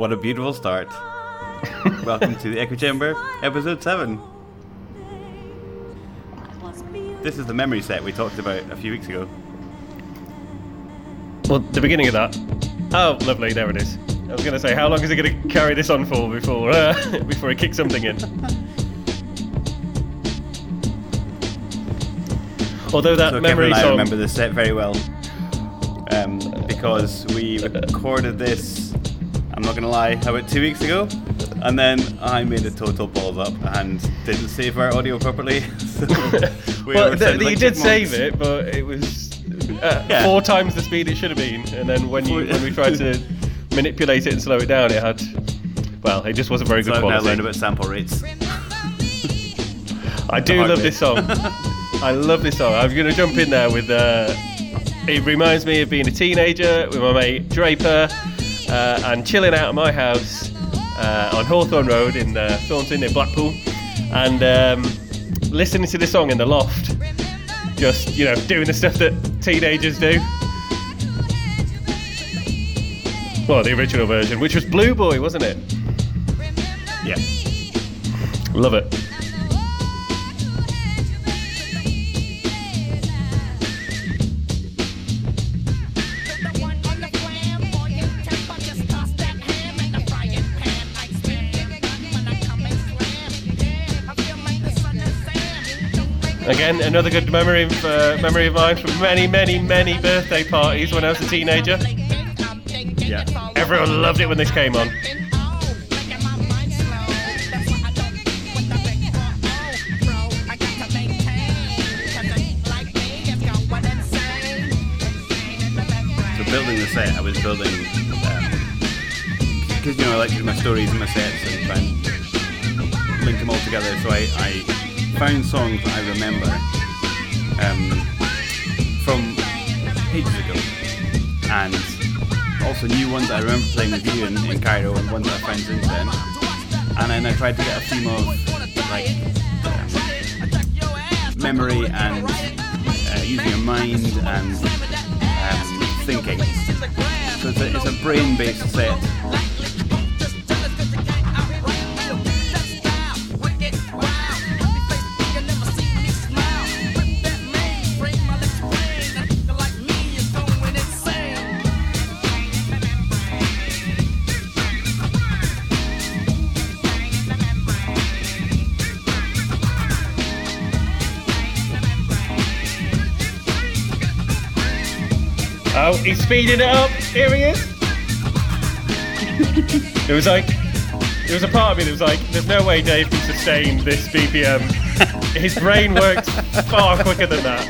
What a beautiful start. Welcome to the Echo Chamber, episode 7. This is the memory set we talked about a few weeks ago. Well, the beginning of that. Oh, lovely. There it is. I was going to say, how long is it going to carry this on for before uh, before he kicks something in? Although that So Kevin memory and I song. remember this set very well. Um, because we recorded this, not to lie, about two weeks ago. And then I made a total balls up and didn't save our audio properly. so we well, th- you like did chipmunks. save it, but it was uh, Yeah. four times the speed it should have been. And then when you when we tried to manipulate it and slow it down, it had. Well, it just wasn't very So good I've now quality. learned about sample rates. I do love this song. I love this song. I'm going to jump in there with. Uh, it reminds me of being a teenager with my mate Draper uh, and chilling out at my house uh, on Hawthorne Road in uh, Thornton in Blackpool and um, listening to this song in the loft. Just, you know, doing the stuff that teenagers do. Well, the original version, which was Blue Boy, wasn't it? Yeah. Love it. Again, another good memory of, uh, memory of mine from many, many, many birthday parties when I was a teenager. Yeah. Everyone loved it when this came on. So building the set, I was building because you know I like to do my stories and my sets and try and link them all together. So I, I found songs that I remember um, from ages ago, and also new ones that I remember playing with you in, in Cairo and ones that I found since then. And then I tried to get a theme of like um, memory and uh, using your mind and um, thinking. So it's a, it's a brain-based set. Oh, he's speeding it up. Here he is. it was like, there was a part of me that was like, there's no way Dave can sustain this BPM. His brain works far quicker than that.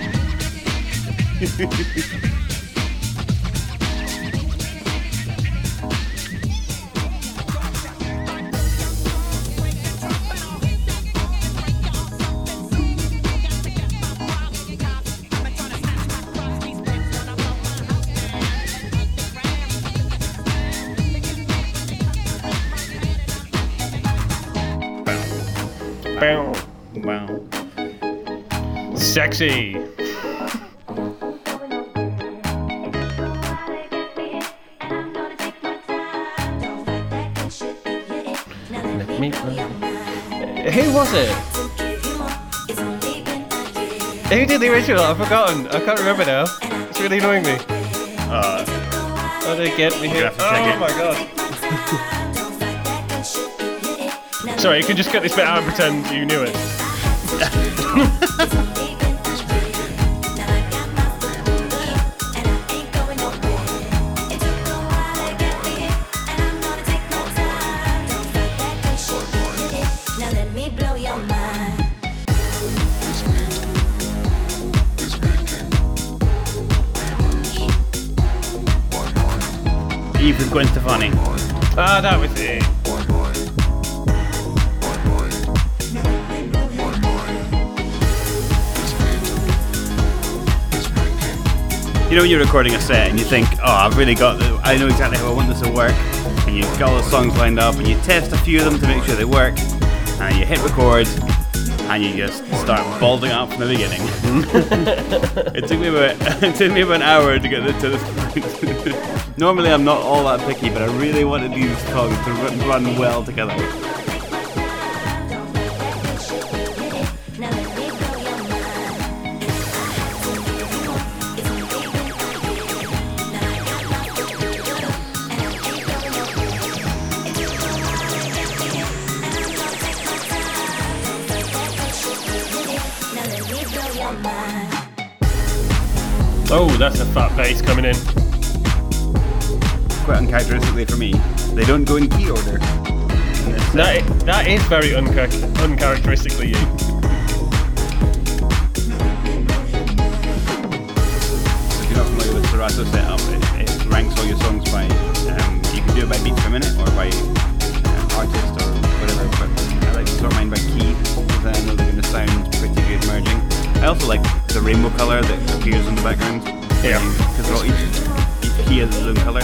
Sexy. Who was it? Who did the original? I've forgotten. I can't remember now. It's really annoying me. Uh, How did it get me here? have to check Oh it. my god. Sorry, you can just cut this bit out and pretend you knew it. With Gwen Stefani. Ah, that was it. You know when you're recording a set and you think, oh, I've really got, the, I know exactly how I want this to work, and you've got all the songs lined up, and you test a few of them to make sure they work, and you hit record, and you just start balding up from the beginning. it took me about it took me about an hour to get to this point. Normally, I'm not all that picky, but I really wanted these songs to run, run well together. That's a fat bass coming in. Quite uncharacteristically for me, they don't go in key order. That that is very unchar- uncharacteristically you. If you're not familiar with Serato setup, it, it ranks all your songs by. Um, you can do it by beats per minute or by uh, artist or whatever. But I like to sort mine by key because then I know they're going to sound pretty good merging. I also like the rainbow color that appears in the background. Yeah. Because each key has its own color.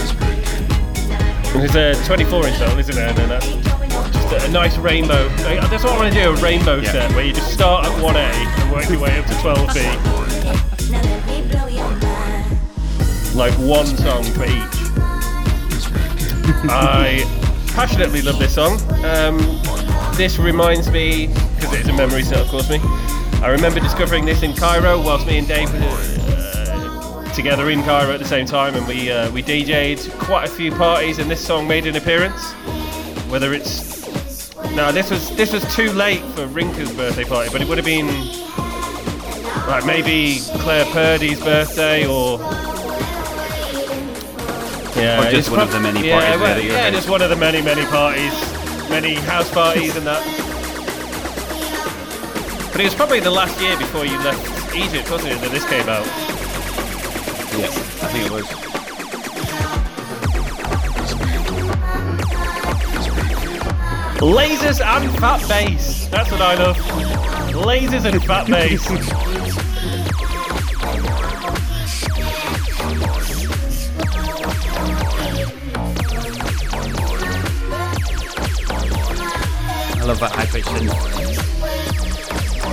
There's a 24 inch though, isn't there? And then that's just a, a nice rainbow. That's what I want to do a rainbow Yeah. set where you just start at 1A and work your way up to 12B. Now let me blow your mind. Like one song for each. I passionately love this song. Um, this reminds me, because it's a memory set, of course, me. I remember discovering this in Cairo whilst me and Dave were uh, together in Cairo at the same time, and we uh, we DJ'd quite a few parties, and this song made an appearance. Whether it's no, this was this was too late for Rinka's birthday party, but it would have been like maybe Claire Purdy's birthday or yeah, Or just one of the many yeah, parties well, there yeah, just one of the many many parties, many house parties and that. But it was probably the last year before you left Egypt, wasn't it, that this came out? I think it was. Lasers and fat bass. That's what I love. Lasers and fat bass. I love that high pitched.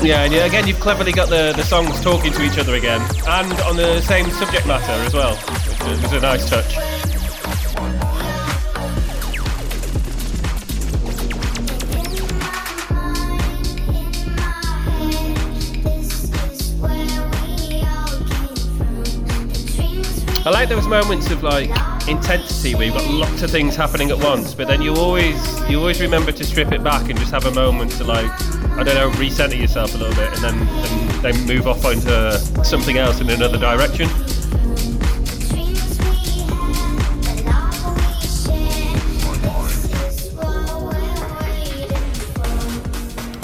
Yeah, and yeah, again, you've cleverly got the, the songs talking to each other again, and on the same subject matter as well, which was a nice touch. I like those moments of like intensity where you've got lots of things happening at once, but then you always you always remember to strip it back and just have a moment to like I don't know recenter yourself a little bit and then and then move off onto something else in another direction.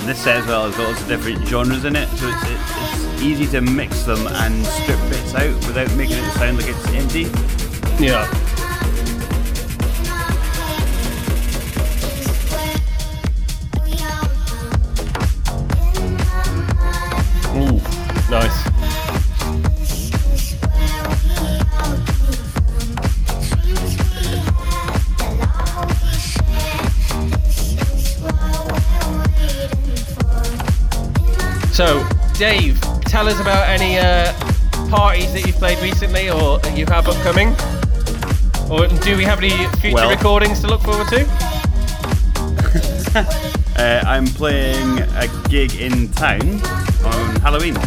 This set as well has got lots of different genres in it, so it's, it's easy to mix them and strip bits out without making it sound like it's empty. Yeah. Dave, tell us about any uh, parties that you've played recently or that you have upcoming. Or do we have any future Well- recordings to look forward to? Uh, I'm playing a gig in town on Halloween.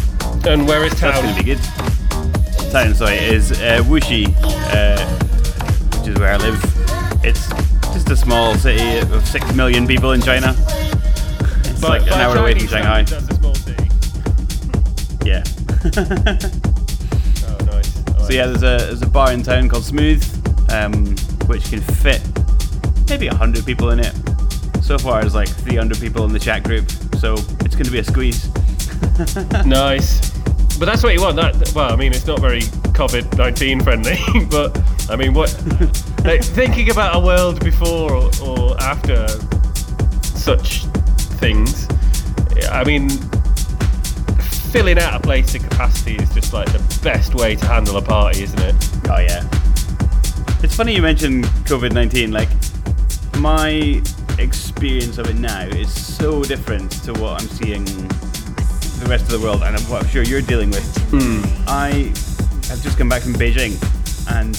And where is town? That's going to be good. Town, sorry, is uh, Wuxi, uh, which is where I live. It's just a small city of six million people in China. It's By- like an hour away from Chinese Shanghai. Yeah. Oh, nice. So yeah, there's a there's a bar in town called Smooth, um, which can fit maybe hundred people in it. So far, there's like 300 people in the chat group, so it's going to be a squeeze. Nice. But that's what you want. That well, I mean, it's not very COVID nineteen friendly, but I mean, what? like, thinking about a world before or, or after such things, I mean, filling out a place to capacity is just like the best way to handle a party, isn't it? Oh yeah. It's funny you mentioned COVID nineteen. Like my experience of it now is so different to what I'm seeing the rest of the world and what I'm sure you're dealing with. I have just come back from Beijing, and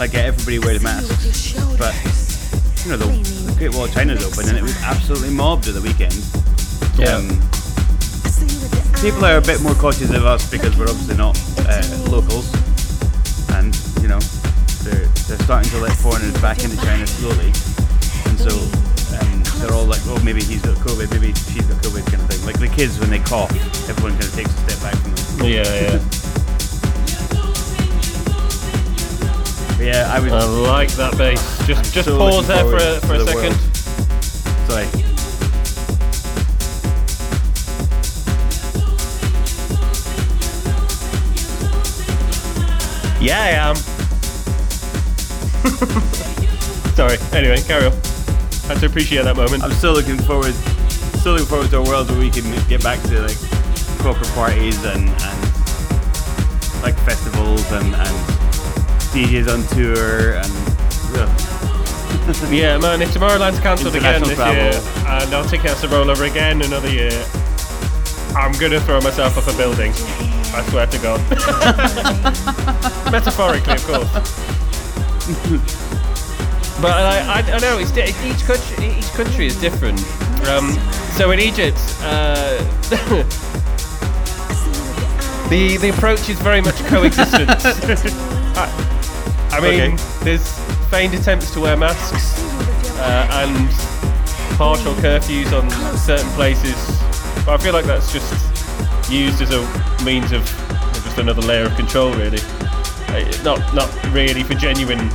like everybody wears masks, but you know the, the Great Wall of China's open, and it was absolutely mobbed at the weekend. Yeah. Um, people are a bit more cautious of us because we're obviously not uh, locals, and you know they're they're starting to let foreigners back into China slowly, and so um, they're all like, oh, maybe he's got COVID, maybe she's got COVID, kind of thing. Like the kids when they cough, everyone kind of takes a step back from them. Yeah, yeah. But yeah, I was I like that bass. Just just so pause there for a, for a second. world. sorry. Yeah, I am. Sorry. Anyway, carry on. I had to appreciate that moment. I'm still looking forward, still looking forward to a world where we can get back to like proper parties and, and like festivals and, and DJs on tour and ugh. Yeah, man, if Tomorrowland's cancelled again this International year travel. and ticket has to roll over again another year, I'm gonna throw myself off a building. I swear to God. Metaphorically, of course. but I, I, I know it's di- each country each country is different. Um, so in Egypt, uh, the the approach is very much coexistence. I, I mean, Okay. there's feigned attempts to wear masks uh, and partial curfews on certain places. But I feel like that's just used as a means of just another layer of control, really. Not not really for genuine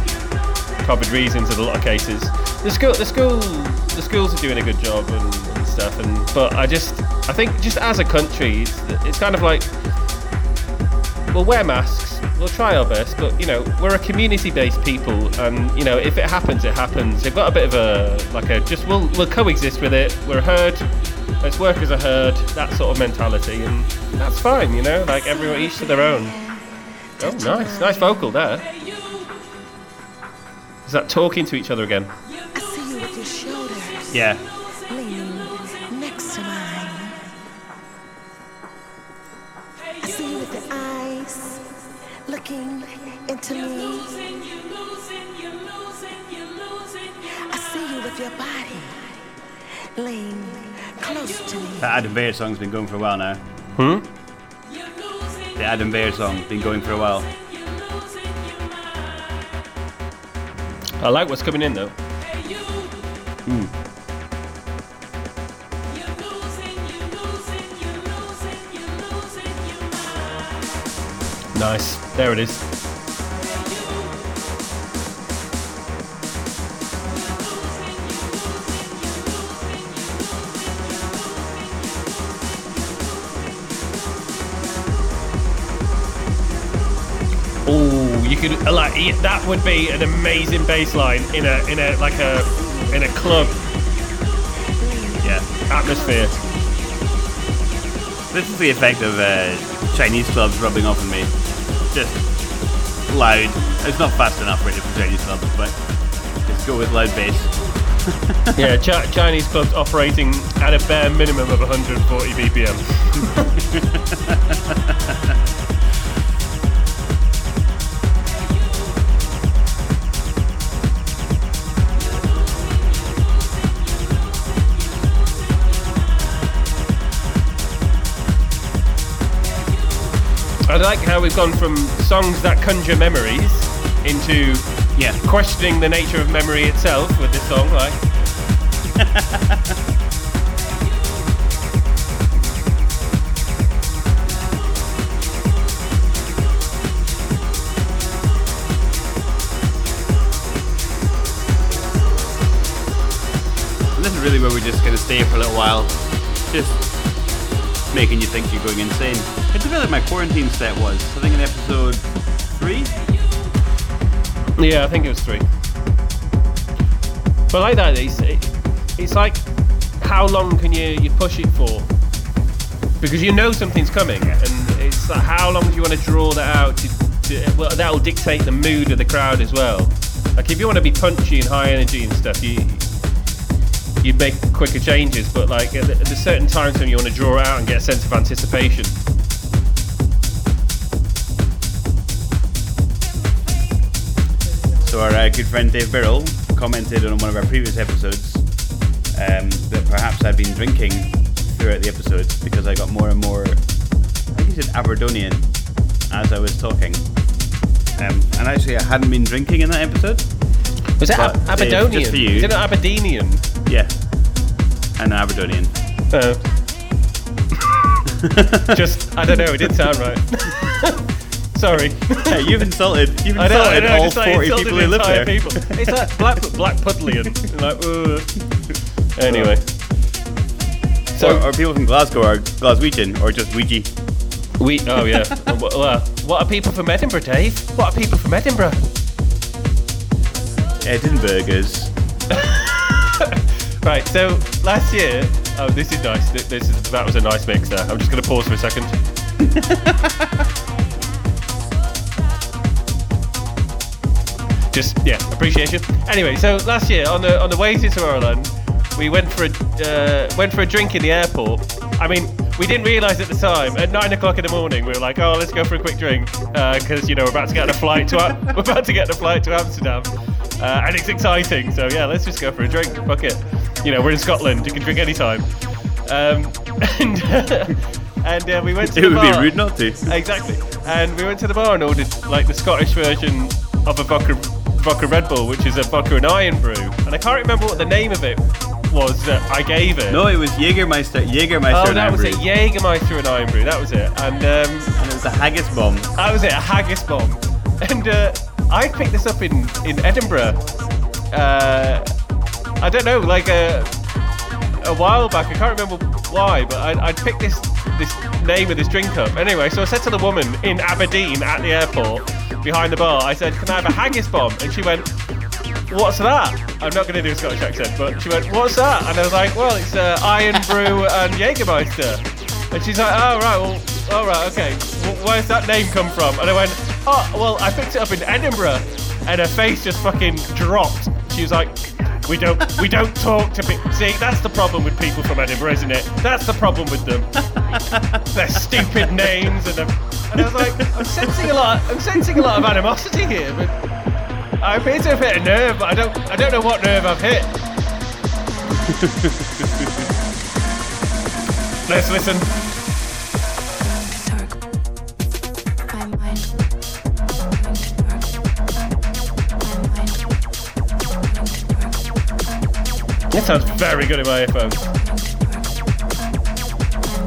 COVID reasons in a lot of cases. The school, the school, the schools are doing a good job and, and stuff. And but I just, I think just as a country, it's, it's kind of like we'll wear masks, we'll try our best, but you know, we're a community-based people, and you know, if it happens, it happens. They've got a bit of a like a just we'll we'll coexist with it. We're a herd. Let's work as a herd. That sort of mentality, and that's fine. You know, like everyone each to their own. Oh, nice, nice vocal there. Is that talking to each other again? I see you with your shoulders yeah. leaning next to mine. I see you with your eyes looking into me. I see you with your body laying close to me. That Adam Bear song's been going for a while now. Hmm. The Adam Bear song's been going for a while. I like what's coming in though. Hmm. Nice. There it is. Could uh, like that would be an amazing bass line in a in a like a in a club Yeah. atmosphere. This is the effect of uh, Chinese clubs rubbing off on me. Just loud. It's not fast enough really for Chinese clubs, but just go with loud bass. Yeah, Chi- Chinese clubs operating at a bare minimum of 140 BPM. I like how we've gone from songs that conjure memories into Yeah. questioning the nature of memory itself with this song. Like, this is really where we're just going to stay for a little while. Just making you think you're going insane. It's a bit like my quarantine set was. I think in episode three. Yeah, I think it was three. But like that, it's, it, it's like how long can you, you push it for? Because you know something's coming, and it's like how long do you want to draw that out? To, to, well, that will dictate the mood of the crowd as well. Like if you want to be punchy and high energy and stuff, you you'd make quicker changes. But like at, at certain times when you want to draw out and get a sense of anticipation. So our uh, good friend Dave Birrell commented on one of our previous episodes um, that perhaps I've been drinking throughout the episodes because I got more and more, I think he said Aberdonian as I was talking. Um, and actually, I hadn't been drinking in that episode. Was it But, Ab- Dave, Aberdonian? just for you. Is it not Aberdonian? Yeah, an Aberdonian. Uh, just I don't know. It didn't sound right. Sorry. Yeah, you've insulted, you've I know, I insulted know, all just like 40 insulted people the who live entire there. People. It's like black black Pudlian. like, uh. Anyway. So, or, or people from Glasgow are Glaswegian or just Ouija. we oh yeah. Wh- uh, what are people from Edinburgh, Dave? What are people from Edinburgh? Edinburghers. Right. So last year. Oh, this is nice. Th- This is that was a nice mix there. I'm just going to pause for a second. just yeah, appreciation. Anyway, so last year on the on the way to Tomorrowland, we went for a uh, went for a drink in the airport. I mean, we didn't realise at the time. At nine o'clock in the morning, we were like, "Oh, let's go for a quick drink," because you know we're about to get on a flight to we're about to get on a flight to Amsterdam, uh, and it's exciting. So yeah, let's just go for a drink. Fuck it. You know, we're in Scotland. You can drink anytime. Um, and and uh, we went to It the would be bar. rude not to. Exactly. And we went to the bar and ordered like the Scottish version of a vodka, vodka Red Bull, which is a vodka and Irn-Bru. And I can't remember what the name of it was that I gave it. No, it was Jägermeister, Jägermeister oh, and that was it. Jägermeister and Irn-Bru. That was it. And um, And it was a haggis bomb. that was it. A haggis bomb. And uh, I picked this up in in Edinburgh. Uh, I don't know, like a a while back. I can't remember why, but I, I'd picked this this name of this drink up. Anyway, so I said to the woman in Aberdeen at the airport behind the bar, I said, "Can I have a haggis bomb?" And she went, "What's that?" I'm not going to do a Scottish accent, but she went, "What's that?" And I was like, "Well, it's uh, Iron Brew and Jägermeister." And she's like, "Oh right, well, all right, okay. W- where's that name come from?" And I went, "Oh, well, I picked it up in Edinburgh." And her face just fucking dropped. She was like, "We don't, we don't talk to people. See, that's the problem with people from Edinburgh, isn't it? That's the problem with them. Their stupid names and." And I was like, "I'm sensing a lot. I'm sensing a lot of animosity here, but." I appear to have hit a nerve, but I don't I don't know what nerve I've hit. Let's listen. That sounds very good in my earphones.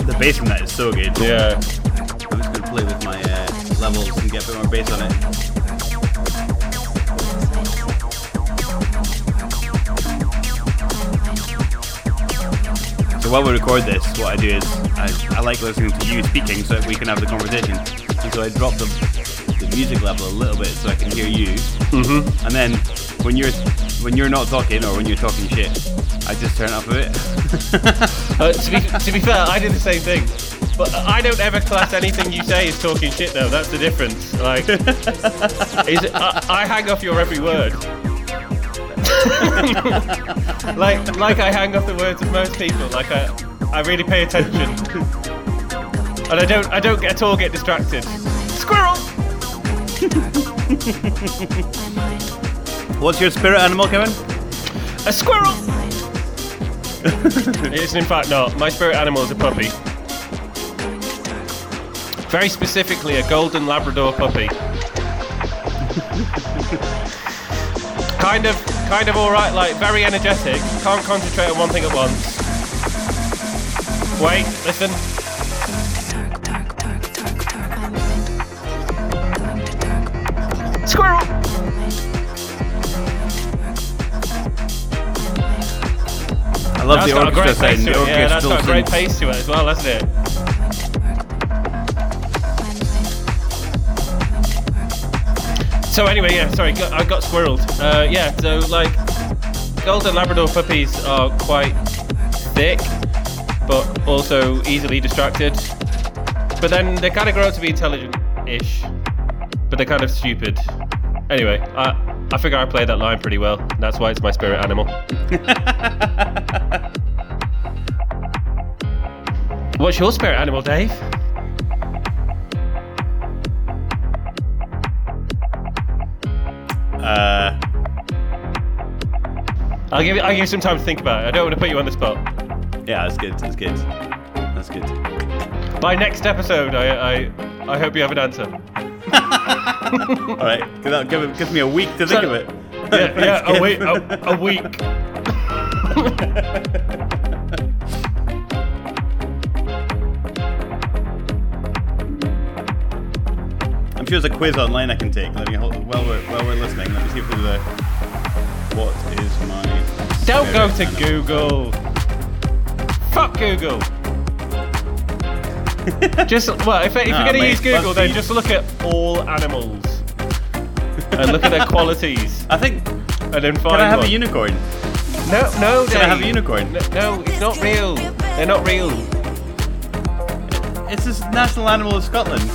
The bass on that is so good. Yeah. I'm just going to play with my uh, levels and get a bit more bass on it. So while we record this, what I do is I, I like listening to you speaking so that we can have the conversation. And so I drop the, the music level a little bit so I can hear you. Mm-hmm. And then when you're when you're not talking or when you're talking shit, I just turn it up a bit. Uh, to, be, to be fair, I did the same thing. But I don't ever class anything you say as talking shit, though. That's the difference. Like, is it, I, I hang off your every word. like, like I hang off the words of most people. Like, I, I really pay attention, and I don't, I don't at all get distracted. Squirrel. What's your spirit animal, Kevin? A squirrel. it's in fact not. My spirit animal is a puppy. Very specifically, a golden Labrador puppy. kind of, kind of all right. Like very energetic. Can't concentrate on one thing at once. Wait, listen. Squirrel. I love That's the got a great orchestra pace sound. to The it. Yeah, that's orchestral got a great pace to it as well, hasn't it? So anyway, yeah, sorry, got, I got squirreled. Uh, yeah, so like, golden Labrador puppies are quite thick, but also easily distracted. But then they kind of grow up to be intelligent-ish, but they're kind of stupid. Anyway, I, I figure I play that line pretty well. That's why it's my spirit animal. What's your spirit animal, Dave? Uh, I'll give you. I'll give you some time to think about it. I don't want to put you on the spot. yeah, that's good. That's good. That's good. By next episode, I I, I hope you have an answer. All right, that give it, gives me a week to think So- of it. Yeah, yeah. A week. A, a week. I'm there's a quiz online I can take. Let me hold, while we're while we're listening. Let me see if there's a what is my Don't go to? Google. Fuck Google. just well, if, if you're going to mate, use Google, then just look at all animals and look at their qualities, I think. and then find Can I have one. a unicorn? no, no, Can I have a unicorn? No, no, it's not real. They're not real. It's this national animal of Scotland.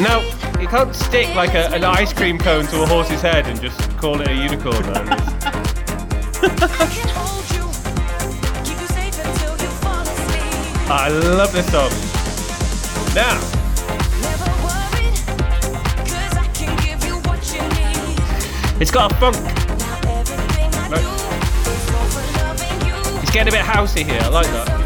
No, you can't stick like a, an ice cream cone to a horse's head and just call it a unicorn. man. I love this song. Now, it's got a funk. It's getting a bit housey here. I like that.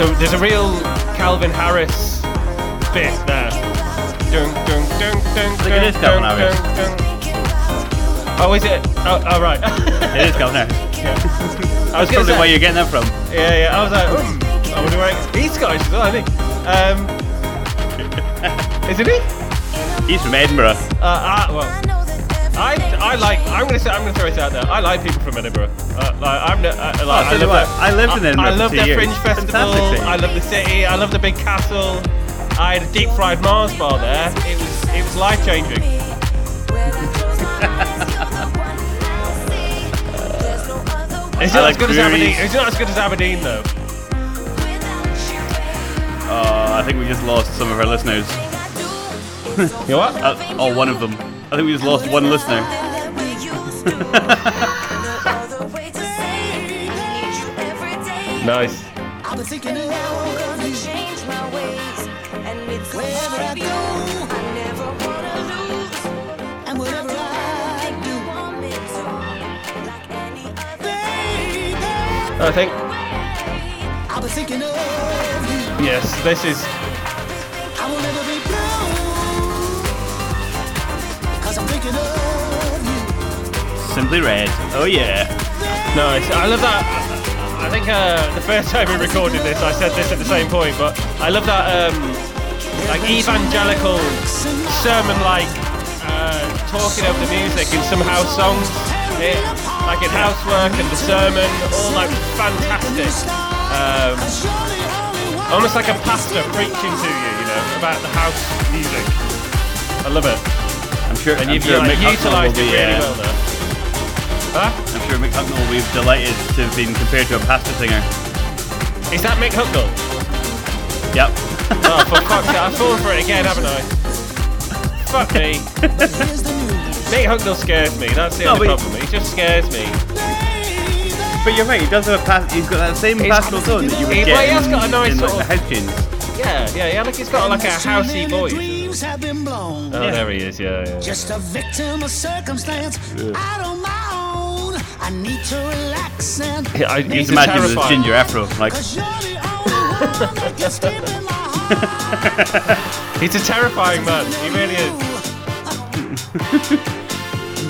So there's a real Calvin Harris bit there. Dun, dun, dun, dun, think it is Calvin Harris. Oh, is it? Oh, oh right. It is Calvin Harris. Yeah. I was That's probably say, where you're getting that from. Yeah, yeah. I was like, hmm, I wonder where he's Scottish as well, I think. Um, isn't he? He's from Edinburgh. Uh, uh, well, I, I like. I'm gonna say. I'm gonna throw it out there. I like people from Edinburgh. Uh, like, I'm. no- Uh, like, so I do love their- I lived in Edinburgh I, for love two their years. Fringe Festival. I love the city. I love the big castle. I had a deep fried Mars bar there. It was. It was life changing. It's I not like as good as breweries. Aberdeen. It's not as good as Aberdeen though. Uh, I think we just lost some of our listeners. You know what? Uh, oh, one of them. I think we just lost one listener. Nice. I've been thinking of you. Change my ways, and it's Wherever I you. never Simply Red. Oh yeah. Nice. I love that. I think uh, the first time we recorded this, I said this at the same point, but I love that um, like evangelical sermon-like uh, talking over the music in some house songs, it, like in housework and the sermon, all like fantastic. Um, almost like a pastor preaching to you, you know, about the house music. I love it, I'm sure. and I'm you've sure like, Mick utilised will it be. really uh, well there. Huh? I'm sure Mick Hucknall will be delighted to have been compared to a pasta singer. Is that Mick Hucknall? Yep. Oh, for fuck's sake, I've fallen for it again, haven't I? Fuck me. Here's the news. Nate Hucknall scares me. That's the No, only problem. He just scares me. But you're right. He does have a pas- He's got that same pastoral tone that you would he- get well, he has in, got a nice in like, sort of-. Yeah, yeah, yeah. Like he's got like a housey voice. Dreams have been blown. Oh, Yeah. there he is. Yeah, yeah. Just a victim of circumstance. Out on my own. I need to relax and Yeah, I, he's Just imagine with his terrifying. ginger afro, like Cause you're the only one that gets deep in my heart. He's a terrifying man. He really is.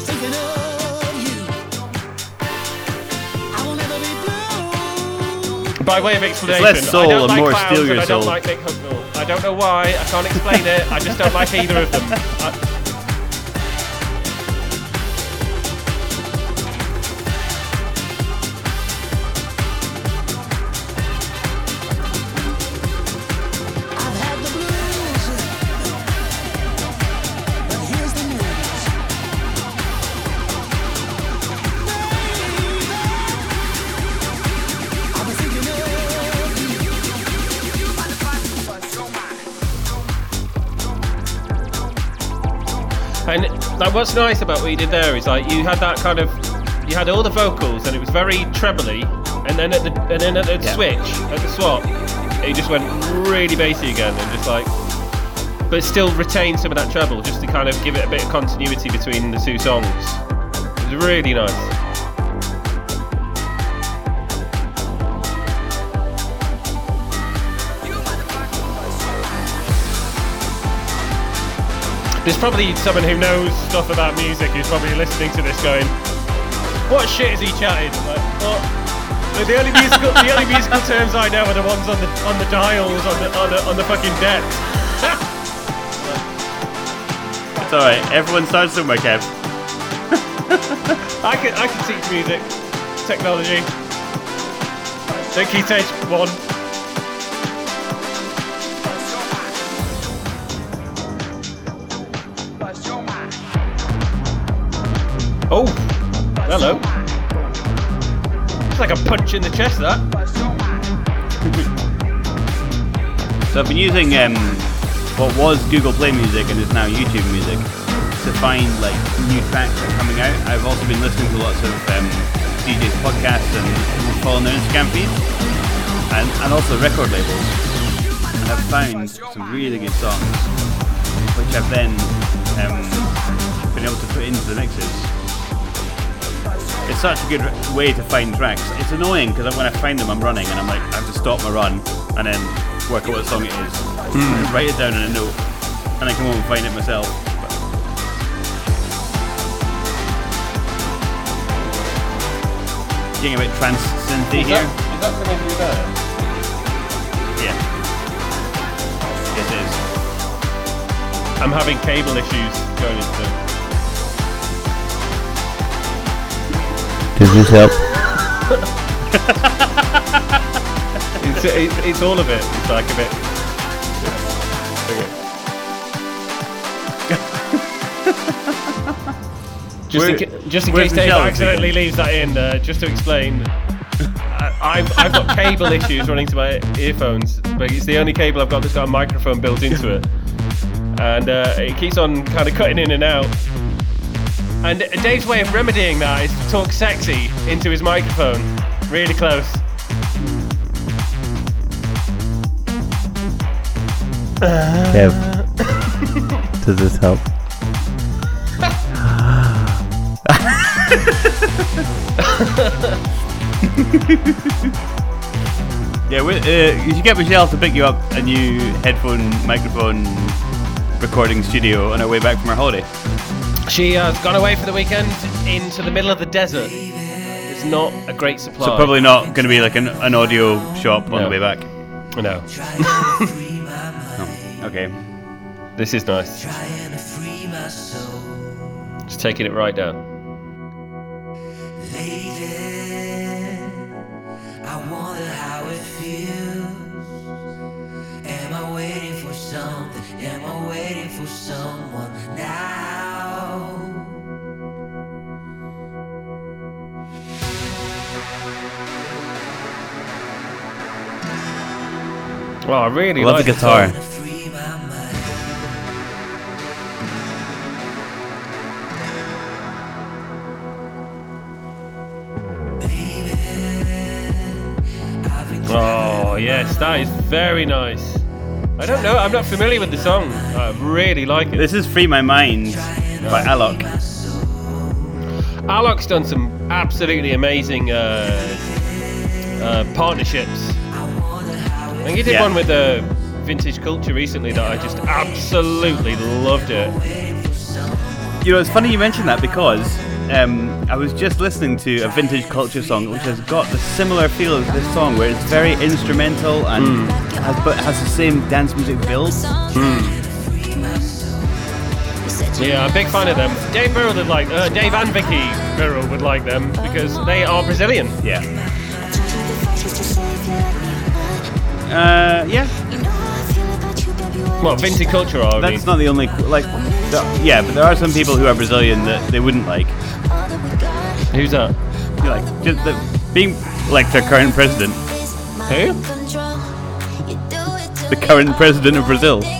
Thinking of you. I will never be blue. By way of explanation, less soul I don't and like more clowns steal your and I don't soul. like Mick Hucknall. I don't know why. I can't explain it. I just don't like either of them. I, And what's nice about what you did there is like you had that kind of, you had all the vocals and it was very trebly, and then at the and then at the Yeah. switch at the swap, it just went really bassy again and just like, but still retained some of that treble just to kind of give it a bit of continuity between the two songs. It was really nice. There's probably someone who knows stuff about music who's probably listening to this going, "What shit is he chatting?" Like, what? Like, the only musical, the only musical terms I know are the ones on the on the dials on the on the, on the fucking deck. It's alright. Everyone starts somewhere, Kev. I can I can teach music, technology. Don't key stage one. Hello. It's like a punch in the chest, that. So I've been using um, what was Google Play Music and is now YouTube Music to find like new tracks that are coming out. I've also been listening to lots of um, DJs podcasts and following their Instagram feeds, and, and also record labels. And I've found some really good songs, which I've then um, been able to put into the mixes. It's such a good way to find tracks. It's annoying because when I find them, I'm running and I'm like, I have to stop my run and then work out what song it is. Hmm. Write it down in a note and then come home and find it myself. Getting a bit synthy here. that coming through there? Yeah. Yes, it is. I'm having cable issues going into. Does this help? It's, it's, it's all of it. It's like a bit. just, in, Where- ca- just in case Dave Michelle accidentally speaking? leaves that in, uh, just to explain, I- I've, I've got cable issues running to my earphones, but it's the only cable I've got that's got a microphone built into it. And uh, it keeps on kind of cutting in and out. And Dave's way of remedying that is to talk sexy into his microphone, really close. Kev, does this help? Yeah, we, uh, you should get Michelle to pick you up a new headphone microphone recording studio on our way back from our holiday. She uh, has gone away for the weekend into the middle of the desert. It's not a great supply. So probably not going to be like an, an audio shop on No. the way back. No. Okay. This is nice. Just taking it right down. Well, I really Love like the guitar. song. Free my mind. Oh yes, that is very nice. I don't know. I'm not familiar with the song. I really like it. This is Free My Mind by Alok. Alok's done some absolutely amazing uh, uh, partnerships. Think he did Yeah. one with uh, Vintage Culture recently that I just absolutely loved it. You know, it's funny you mention that because um, I was just listening to a vintage culture song which has got the similar feel as this song, where it's very instrumental and has, but has the same dance music build. Yeah, I'm a big fan of them. Dave Burrell would like, uh, Dave and Vicky Burrell would like them because they are Brazilian. Yeah. Uh, yeah. Well, vintage culture are. That's not the only like. there- yeah, but there are some people who are Brazilian that they wouldn't like. Who's that? You like just the, being like their current president, Who? the current president of Brazil.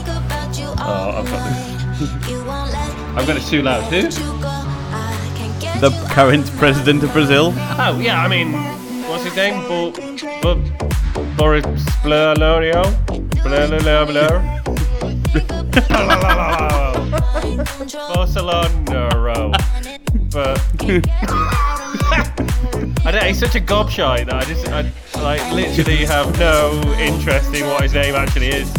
Oh, I've got, I've got it too loud. Who? The current president of Brazil. Oh, yeah, I mean, what's his name? Bo, Bo, Boris Blalorio? Blalorio? Barcelona. But I don't, he's such a gobshite that I just, I like, literally have no interest in what his name actually is.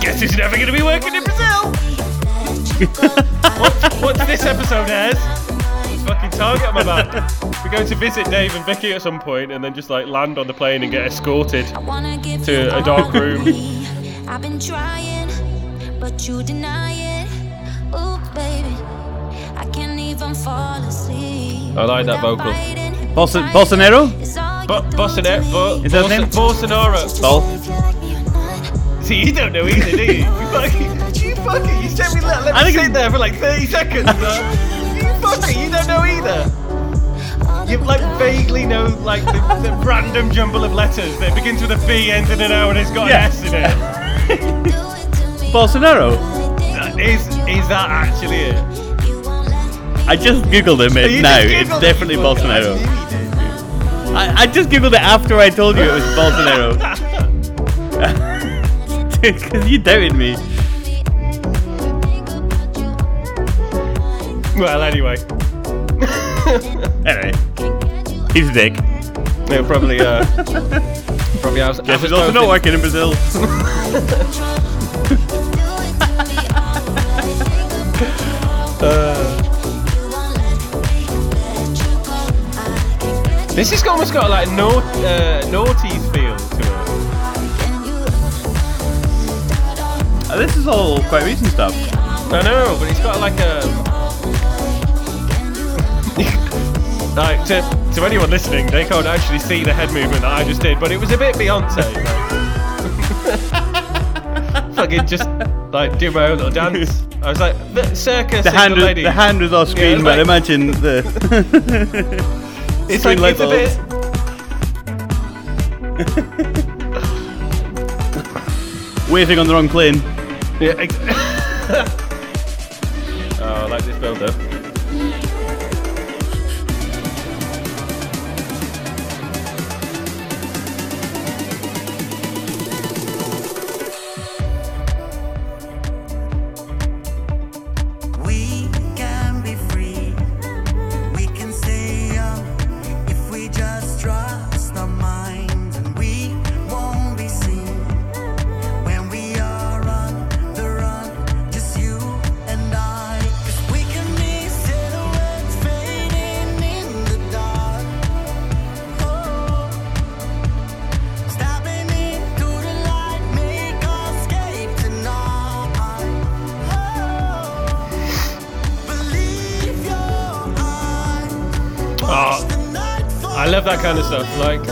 Guess he's never going to be working in Brazil. Once, once this episode fucking target my man. We're going to visit Dave and Vicky at some point and then just like land on the plane and get escorted. to a dark room. I've been trying, but you deny it. Ooh, baby, I can't even fall asleep. I like that vocal. fighting. Bolso- Bolsonaro? It's all you But Bolsonaro, but Is that his name? Bolsonaro. Bol. if you like me or not. See, you don't know either, do you? You fucking, you fucking, you sent me let, let I me think sit there for like 30 seconds. Uh, you don't know either. You like vaguely know like the, the random jumble of letters that begins with a B, ends in an O, and it's got Yeah. an S in it. Do it to me Bolsonaro. Is is that actually it? You won't let me I just googled him it now. just It's it, definitely you fucker. I Bolsonaro. knew you did. I, I just googled it after I told you it was Bolsonaro. Because you doubted me. Well, anyway, Anyway, he's a dick. it'll probably uh, probably has. Guess he's also not working in Brazil. This has almost got like no, uh, naughty feel to it. Uh, this is all quite recent stuff. I know, but it's got like a like to to anyone listening, they can't actually see the head movement that I just did, but it was a bit Beyonce. Like. Fucking just like do my own little dance. I was like the circus. The hand, was, lady. the hand was off screen, it's but like- imagine the. It's like it's a bit. waiting on the wrong plane. Yeah. Ex- oh, I like this build up. That kind of stuff. Like,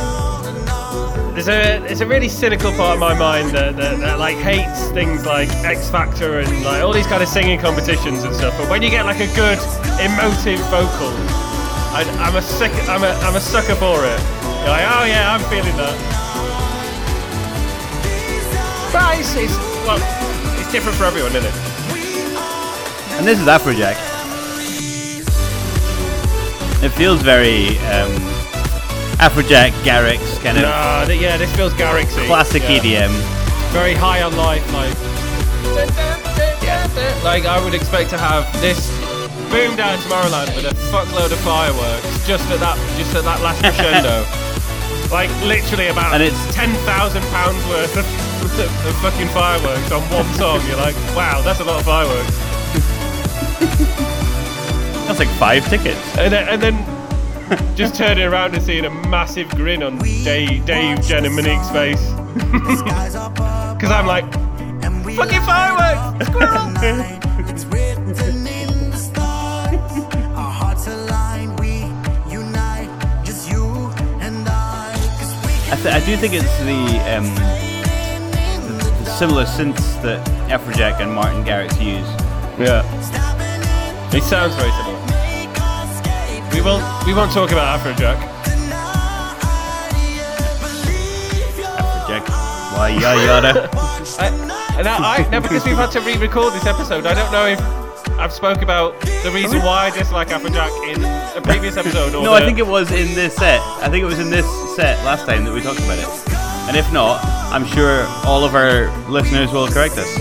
there's a there's a really cynical part of my mind that, that, that like hates things like X Factor and like all these kind of singing competitions and stuff. But when you get like a good emotive vocal, I, I'm a sick I'm a I'm a sucker for it. You're like, oh yeah, I'm feeling that. But it's, it's well, it's different for everyone, isn't it? And this is Afrojack. It feels very um, Afrojack, Garrix, kind of Nah, th- yeah, this feels Garrixy. classic yeah. EDM. very high on life, like like I would expect to have this boom down Tomorrowland with a fuckload of fireworks just at that just at that last crescendo. like literally about And it's- ten thousand pounds worth of, of fucking fireworks on one song. You're like, wow, that's a lot of fireworks. That's like five tickets. And then, and then just turning around and seeing a massive grin on Dave, Dave Jen, and Monique's face. Skies up above, Because I'm like, fucking fireworks! Squirrel! It's written in the stars. Our hearts align, we unite. Just you and I. 'Cause we I, th- I do think it's the, um, the, the similar synths that Afrojack and Martin Garrix use. yeah. It sounds very similar. We won't, we won't talk about Afrojack. Afrojack. Why yada yada. I, and I, I, now because we've had to re-record this episode, I don't know if I've spoke about the reason why I dislike Afrojack in a previous episode. Or no, I think it was in this set. I think it was in this set last time that we talked about it. And if not, I'm sure all of our listeners will correct us.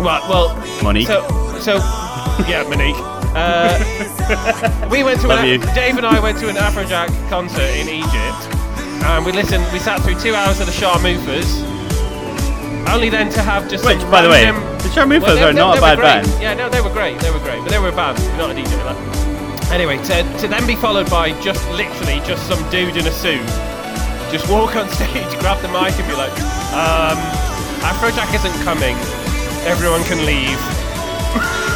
Right, well, Monique. So, so yeah, Monique. Uh, we went to Love an, you. Dave and I went to an Afrojack concert in Egypt, and we listened. We sat through two hours of the Sharmoofers, only then to have just Which, some by the way, random- the Sharmoofers Well, they- are they- not they a were bad great. band. Yeah, no, they were great. They were great, but they were a band, not a DJ. Like. Anyway, to, to then be followed by just literally just some dude in a suit, just walk on stage, grab the mic, and be like, um, Afrojack isn't coming. Everyone can leave.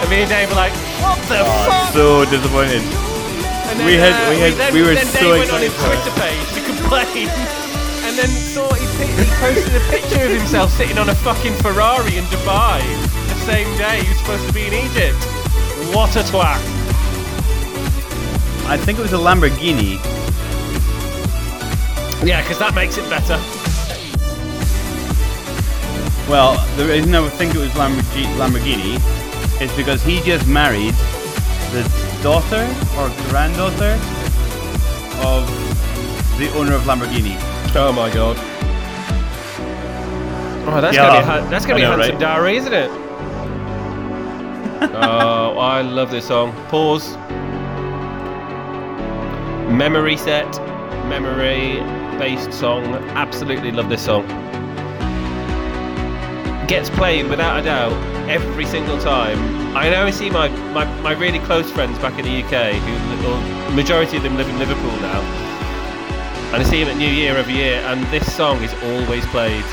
and me and Dave were like, what the Oh, fuck? so disappointed. And then, we had- uh, we had- then, we were then so Dave went on his excited for it. Twitter page to complain, and then saw he, pi- he posted a picture of himself sitting on a fucking Ferrari in Dubai the same day he was supposed to be in Egypt. What a twat! I think it was a Lamborghini. Yeah, because that makes it better. Well, the reason I would think it was Lamborghini, Lamborghini is because he just married the daughter or granddaughter of the owner of Lamborghini. Oh my god. Oh, that's Yeah, gonna be that's gonna I be know, handsome right? dowry, isn't it? oh, I love this song. Pause. Memory set, memory based song. Absolutely love this song. Gets played without a doubt every single time. I know I see my, my, my really close friends back in the UK, who or majority of them live in Liverpool now, and I see them at New Year every year, and this song is always played.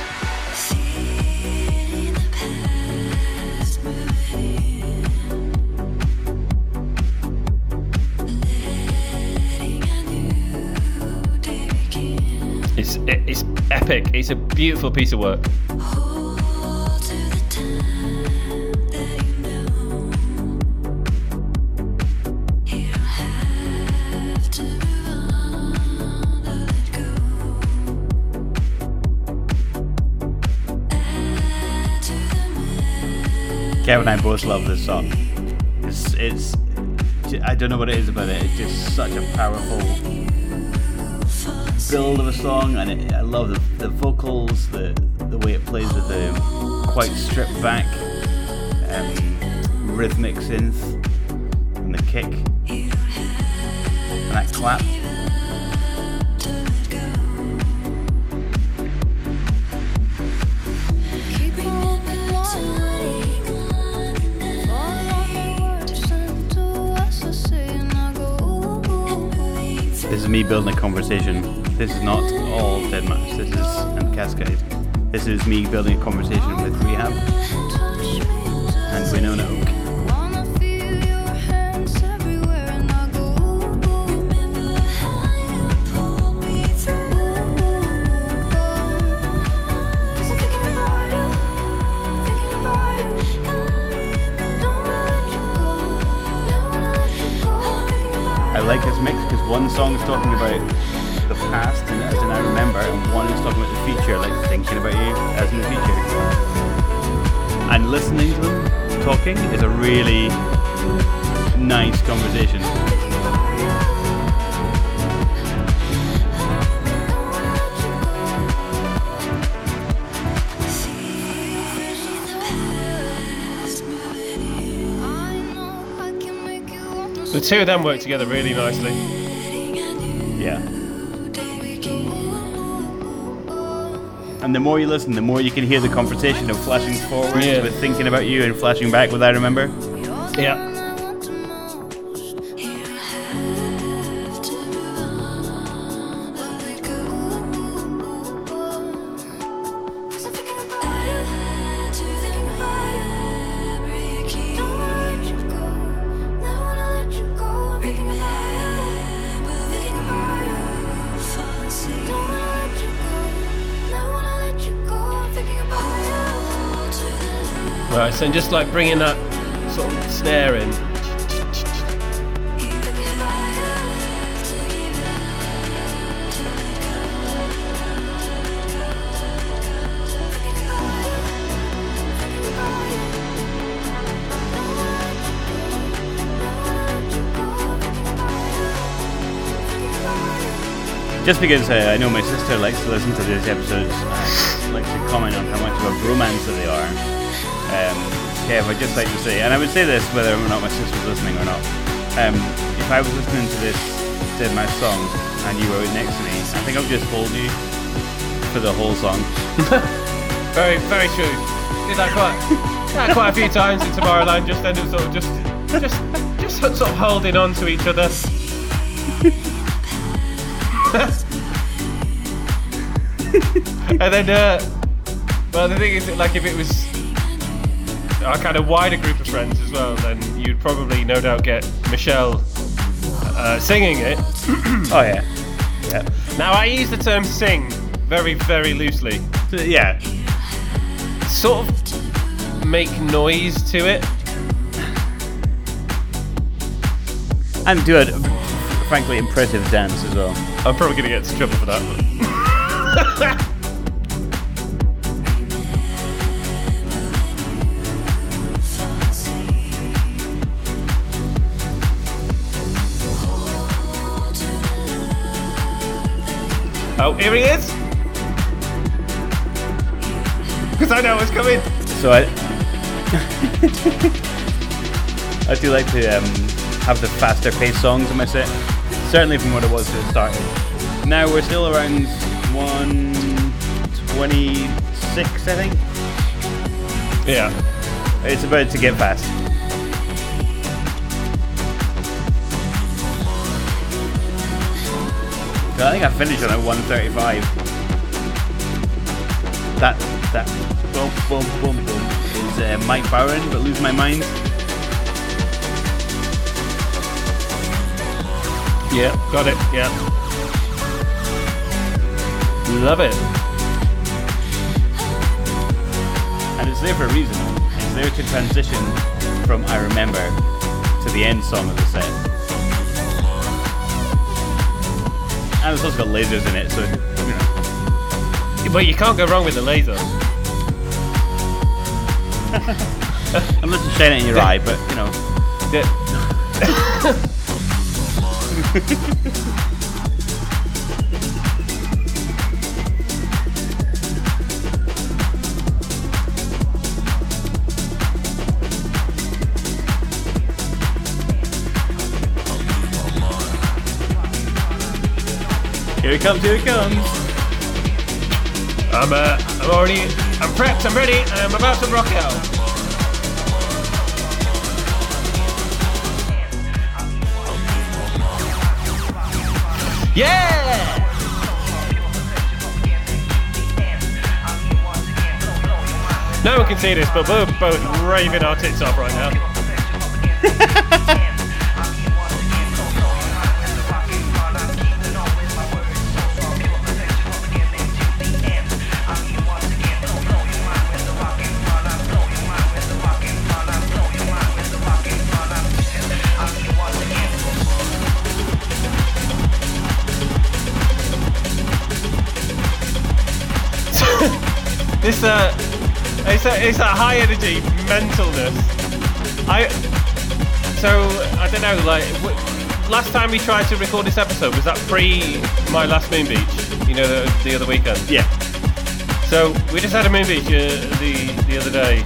It's it's epic. It's a beautiful piece of work. Kevin and I both love this song. It's, it's, I don't know what it is about it. It's just such a powerful build of a song, and it, I love the, the vocals, the the way it plays with the quite stripped back um, rhythmic synth, and the kick, and that clap. Me building a conversation. This is not all Dead Match. This is and Kaskade. This is me building a conversation with Rehab and Winona one song is talking about the past and as in I remember, and one is talking about the future, like thinking about you as in the future. And listening to them talking is a really nice conversation. The two of them work together really nicely. And the more you listen, the more you can hear the conversation of flashing forward Yeah. with thinking about you and flashing back with I remember. Yeah. Right, so just like bringing that sort of snare in. Just because uh, I know my sister likes to listen to these episodes, and likes to comment on how much of a bromance they are. Um, Kev, I'd just like to say, and I would say this whether or not my sister's listening or not. Um, if I was listening to this, to my song, and you were next to me, I think I would just hold you for the whole song. Very, very true. Did that quite, quite a few times in Tomorrowland. Just ended up sort of just, just, just sort of holding on to each other. and then, uh, well, the thing is, like, if it was a kind of wider group of friends as well, then you'd probably, no doubt, get Michelle uh, singing it. Oh yeah, yeah, Now, I use the term "sing" very, very loosely. Yeah. sort of make noise to it. And do a frankly impressive dance as well. I'm probably gonna get into trouble for that. oh, here he is! Because I know what's coming. So I, I do like to um, have the faster paced songs in my set. Certainly from what it was at the start. Now we're still around 126, I think. Yeah. It's about to get fast. I think I finished on at 135. That that boom boom boom boom is uh, Mike Bowen, but lose my mind. Yeah, got it. Yeah. Love it. And it's there for a reason. It's there to transition from I Remember to the end song of the set. And it's also got lasers in it, so, you know. But you can't go wrong with the laser. Unless it's shining it in your eye, but, you know. Yeah. Here it comes, here it comes. I'm uh, I'm already, I'm prepped, I'm ready, and I'm about to rock out. Yeah! No one can see this, but we're both raving our tits off right now. it's a high energy mentalness. I so I don't know. Like w- last time we tried to record this episode was that pre my last Moon Beach. You know the, the other weekend. Yeah. So we just had a Moon Beach uh, the the other day,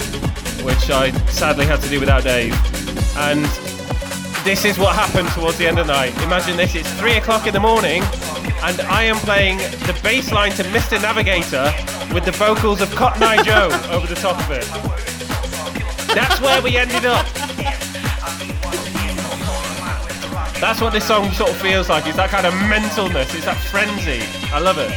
which I sadly had to do without Dave, and this is what happened towards the end of the night. Imagine this: it's three o'clock in the morning, and I am playing the bass line to Mr. Navigator with the vocals of Cotton Eye Joe over the top of it. That's where we ended up. That's what this song sort of feels like. It's that kind of mentalness. It's that frenzy. I love it.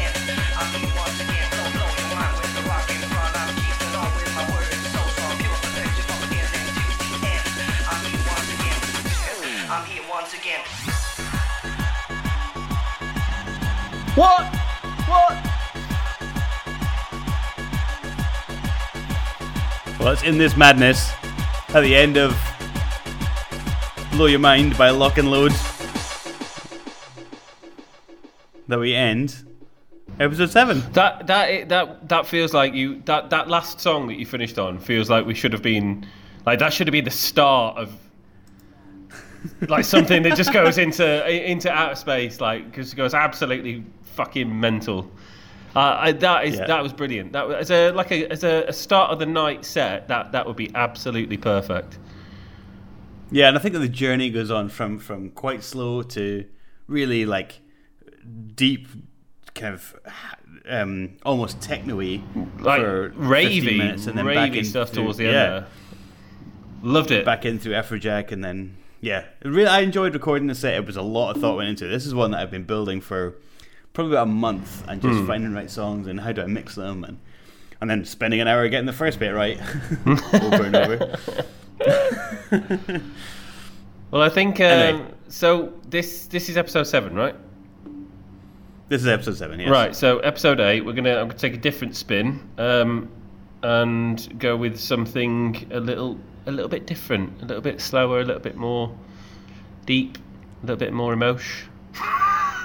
What? What? Well, it's in this madness at the end of Blow Your Mind by Lock and Load that we end episode 7. That that that that feels like you that that last song that you finished on feels like we should have been like that should have been the start of like something that just goes into into outer space like because it goes absolutely fucking mental. Uh, I, that is Yeah. that was brilliant. That was, as a like a as a, a start of the night set that that would be absolutely perfect. Yeah, and I think that the journey goes on from from quite slow to really like deep, kind of um, almost techno-y Like for 15 ravey, minutes, and then back in stuff through- towards the end. yeah, There. Loved it. back in through Afrojack, and then yeah, really I enjoyed recording the set. It was a lot of thought went into it. This is one that I've been building for probably about a month and just finding the right songs and how do I mix them and and then spending an hour getting the first bit right over and over. Well, I think um, Anyway. so. This this is episode seven, right? This is episode seven. Yes. Right. So episode eight, we're gonna I'm gonna take a different spin, um, and go with something a little a little bit different, a little bit slower, a little bit more deep, a little bit more emotion,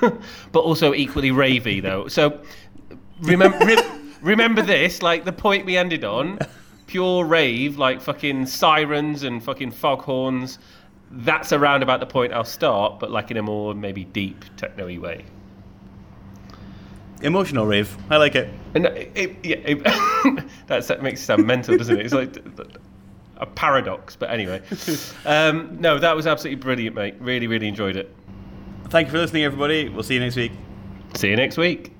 but also equally ravey though. So remember re- remember this, like the point we ended on, pure rave, like fucking sirens and fucking foghorns. That's around about the point I'll start, but like in a more maybe deep techno-y way. Emotional rave. I like it. And it, it, yeah, it, that's, that makes it sound mental, doesn't it? It's like a paradox. But anyway, um, no, that was absolutely brilliant, mate. Really, really enjoyed it. Thank you for listening, everybody. We'll see you next week. See you next week.